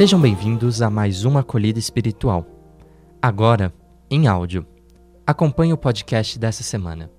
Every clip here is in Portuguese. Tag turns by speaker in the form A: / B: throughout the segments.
A: Sejam bem-vindos a mais uma acolhida espiritual. Agora, em áudio. Acompanhe o podcast dessa semana.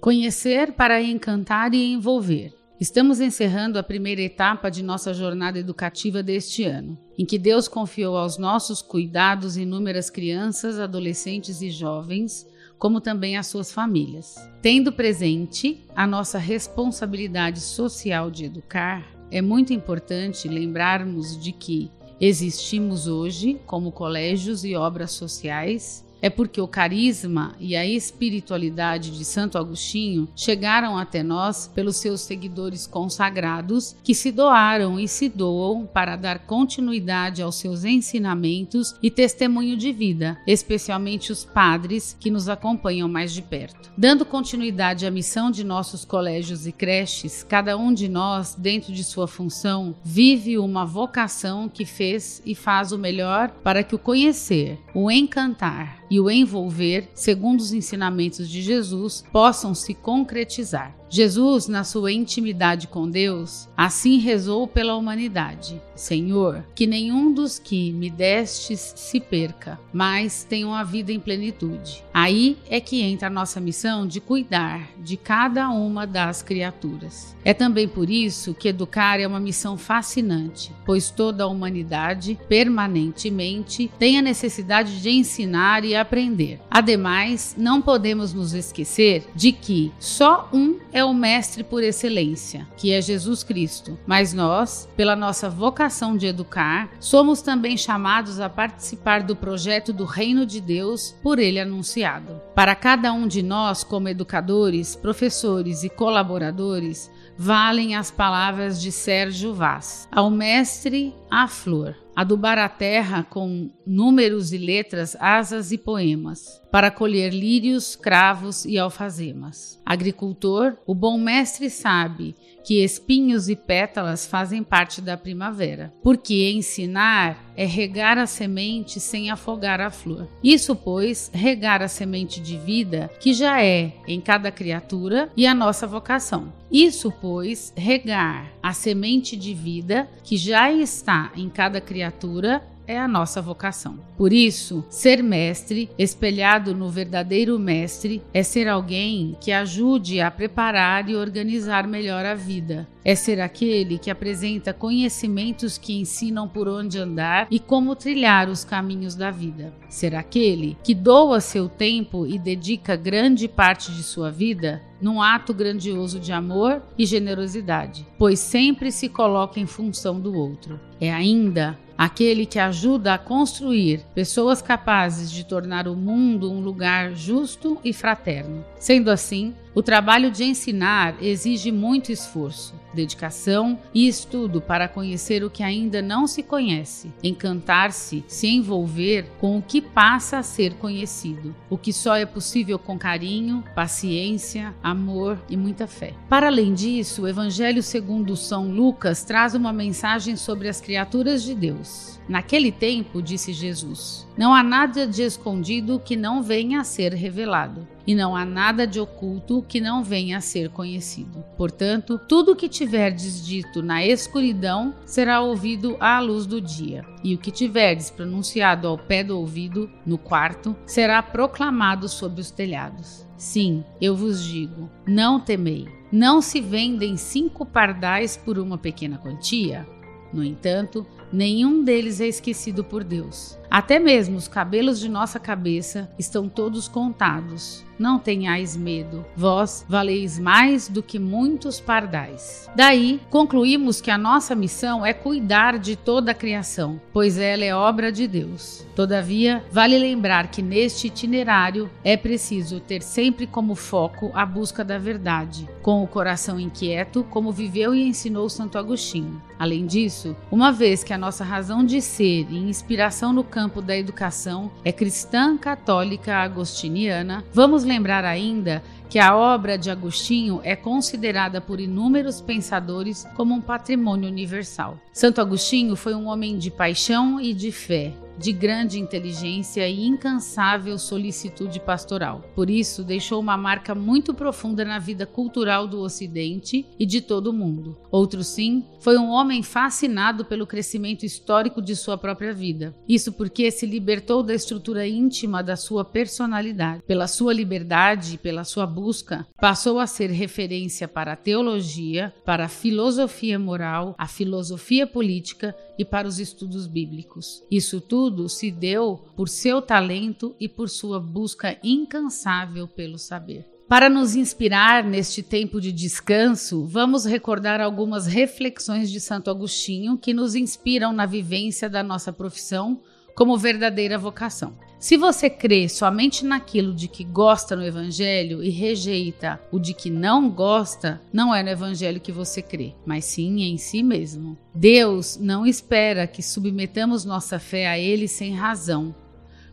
B: Conhecer para encantar e envolver. Estamos encerrando a primeira etapa de nossa jornada educativa deste ano, em que Deus confiou aos nossos cuidados inúmeras crianças, adolescentes e jovens, como também as suas famílias. Tendo presente a nossa responsabilidade social de educar, é muito importante lembrarmos de que existimos hoje como colégios e obras sociais é porque o carisma e a espiritualidade de Santo Agostinho chegaram até nós pelos seus seguidores consagrados que se doaram e se doam para dar continuidade aos seus ensinamentos e testemunho de vida, especialmente os padres que nos acompanham mais de perto. Dando continuidade à missão de nossos colégios e creches, cada um de nós, dentro de sua função, vive uma vocação que fez e faz o melhor para que o conhecer, o encantar, e o envolver, segundo os ensinamentos de Jesus, possam se concretizar. Jesus, na sua intimidade com Deus, assim rezou pela humanidade: Senhor, que nenhum dos que me destes se perca, mas tenham a vida em plenitude. Aí é que entra a nossa missão de cuidar de cada uma das criaturas. É também por isso que educar é uma missão fascinante, pois toda a humanidade permanentemente tem a necessidade de ensinar e aprender. Ademais, não podemos nos esquecer de que só um é é o mestre por excelência, que é Jesus Cristo. Mas nós, pela nossa vocação de educar, somos também chamados a participar do projeto do Reino de Deus por ele anunciado. Para cada um de nós, como educadores, professores e colaboradores, valem as palavras de Sérgio Vaz: Ao mestre, a flor adubar a terra com números e letras, asas e poemas, para colher lírios, cravos e alfazemas. Agricultor, o bom mestre sabe que espinhos e pétalas fazem parte da primavera, porque ensinar é regar a semente sem afogar a flor. Isso, pois, regar a semente de vida que já é em cada criatura e a nossa vocação. Isso, pois, regar a semente de vida que já está em cada criatura é a nossa vocação. Por isso, ser mestre, espelhado no verdadeiro mestre, é ser alguém que ajude a preparar e organizar melhor a vida. É ser aquele que apresenta conhecimentos que ensinam por onde andar e como trilhar os caminhos da vida. Ser aquele que doa seu tempo e dedica grande parte de sua vida num ato grandioso de amor e generosidade, pois sempre se coloca em função do outro. É ainda aquele que ajuda a construir pessoas capazes de tornar o mundo um lugar justo e fraterno. Sendo assim, o trabalho de ensinar exige muito esforço, dedicação e estudo para conhecer o que ainda não se conhece, encantar-se, se envolver com o que passa a ser conhecido, o que só é possível com carinho, paciência, amor e muita fé. Para além disso, o Evangelho segundo São Lucas traz uma mensagem sobre as criaturas de Deus. Naquele tempo, disse Jesus, não há nada de escondido que não venha a ser revelado, e não há nada de oculto que não venha a ser conhecido. Portanto, tudo que tiverdes dito na escuridão será ouvido à luz do dia, e o que tiverdes pronunciado ao pé do ouvido, no quarto, será proclamado sob os telhados. Sim, eu vos digo: não temei. Não se vendem cinco pardais por uma pequena quantia? No entanto, nenhum deles é esquecido por Deus. Até mesmo os cabelos de nossa cabeça estão todos contados. Não tenhais medo, vós valeis mais do que muitos pardais. Daí, concluímos que a nossa missão é cuidar de toda a criação, pois ela é obra de Deus. Todavia, vale lembrar que neste itinerário é preciso ter sempre como foco a busca da verdade, com o coração inquieto, como viveu e ensinou Santo Agostinho. Além disso, uma vez que a nossa razão de ser e inspiração no campo campo da educação é cristã católica agostiniana, vamos lembrar ainda que a obra de Agostinho é considerada por inúmeros pensadores como um patrimônio universal. Santo Agostinho foi um homem de paixão e de fé, de grande inteligência e incansável solicitude pastoral. Por isso, deixou uma marca muito profunda na vida cultural do Ocidente e de todo o mundo. Outro sim, foi um homem fascinado pelo crescimento histórico de sua própria vida. Isso porque se libertou da estrutura íntima da sua personalidade. Pela sua liberdade e pela sua busca, passou a ser referência para a teologia, para a filosofia moral, a filosofia política e para os estudos bíblicos. Isso tudo se deu por seu talento e por sua busca incansável pelo saber. Para nos inspirar neste tempo de descanso, vamos recordar algumas reflexões de Santo Agostinho que nos inspiram na vivência da nossa profissão como verdadeira vocação. Se você crê somente naquilo de que gosta no Evangelho e rejeita o de que não gosta, não é no Evangelho que você crê, mas sim em si mesmo. Deus não espera que submetamos nossa fé a Ele sem razão,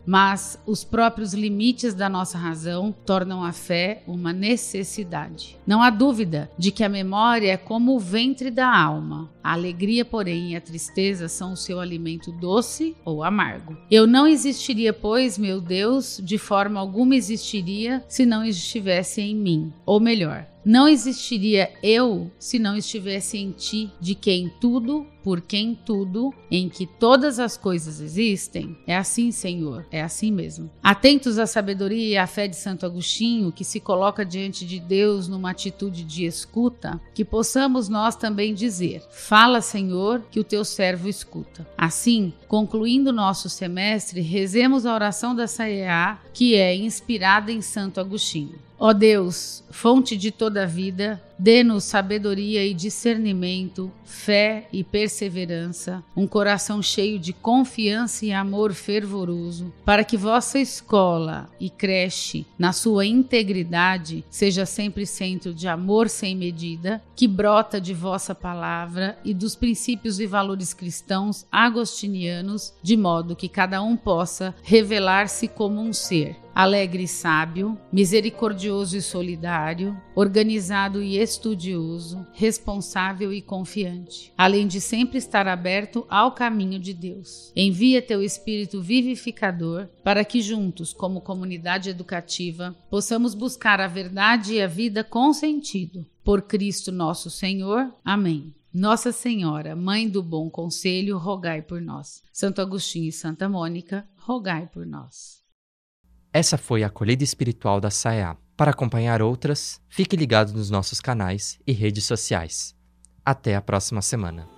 B: mas os próprios limites da nossa razão tornam a fé uma necessidade. Não há dúvida de que a memória é como o ventre da alma. A alegria, porém, e a tristeza são o seu alimento doce ou amargo. Eu não existiria, pois, meu Deus, de forma alguma existiria se não estivesse em mim. Ou melhor, não existiria eu se não estivesse em ti, de quem tudo, por quem tudo, em que todas as coisas existem. É assim, Senhor, é assim mesmo. Atentos à sabedoria e à fé de Santo Agostinho, que se coloca diante de Deus numa atitude de escuta, que possamos nós também dizer: Fala, Senhor, que o teu servo escuta. Assim, concluindo nosso semestre, rezemos a oração da Saia, que é inspirada em Santo Agostinho. Ó Deus, fonte de toda vida, dê-nos sabedoria e discernimento, fé e perseverança, um coração cheio de confiança e amor fervoroso, para que vossa escola e creche, na sua integridade, seja sempre centro de amor sem medida, que brota de vossa palavra e dos princípios e valores cristãos agostinianos, de modo que cada um possa revelar-se como um ser alegre e sábio, misericordioso e solidário, organizado e estudioso, responsável e confiante, além de sempre estar aberto ao caminho de Deus. Envia teu espírito vivificador para que juntos, como comunidade educativa, possamos buscar a verdade e a vida com sentido. Por Cristo nosso Senhor. Amém. Nossa Senhora, Mãe do Bom Conselho, rogai por nós. Santo Agostinho e Santa Mônica, rogai por nós.
A: Essa foi a acolhida espiritual da SAEA. Para acompanhar outras, fique ligado nos nossos canais e redes sociais. Até a próxima semana.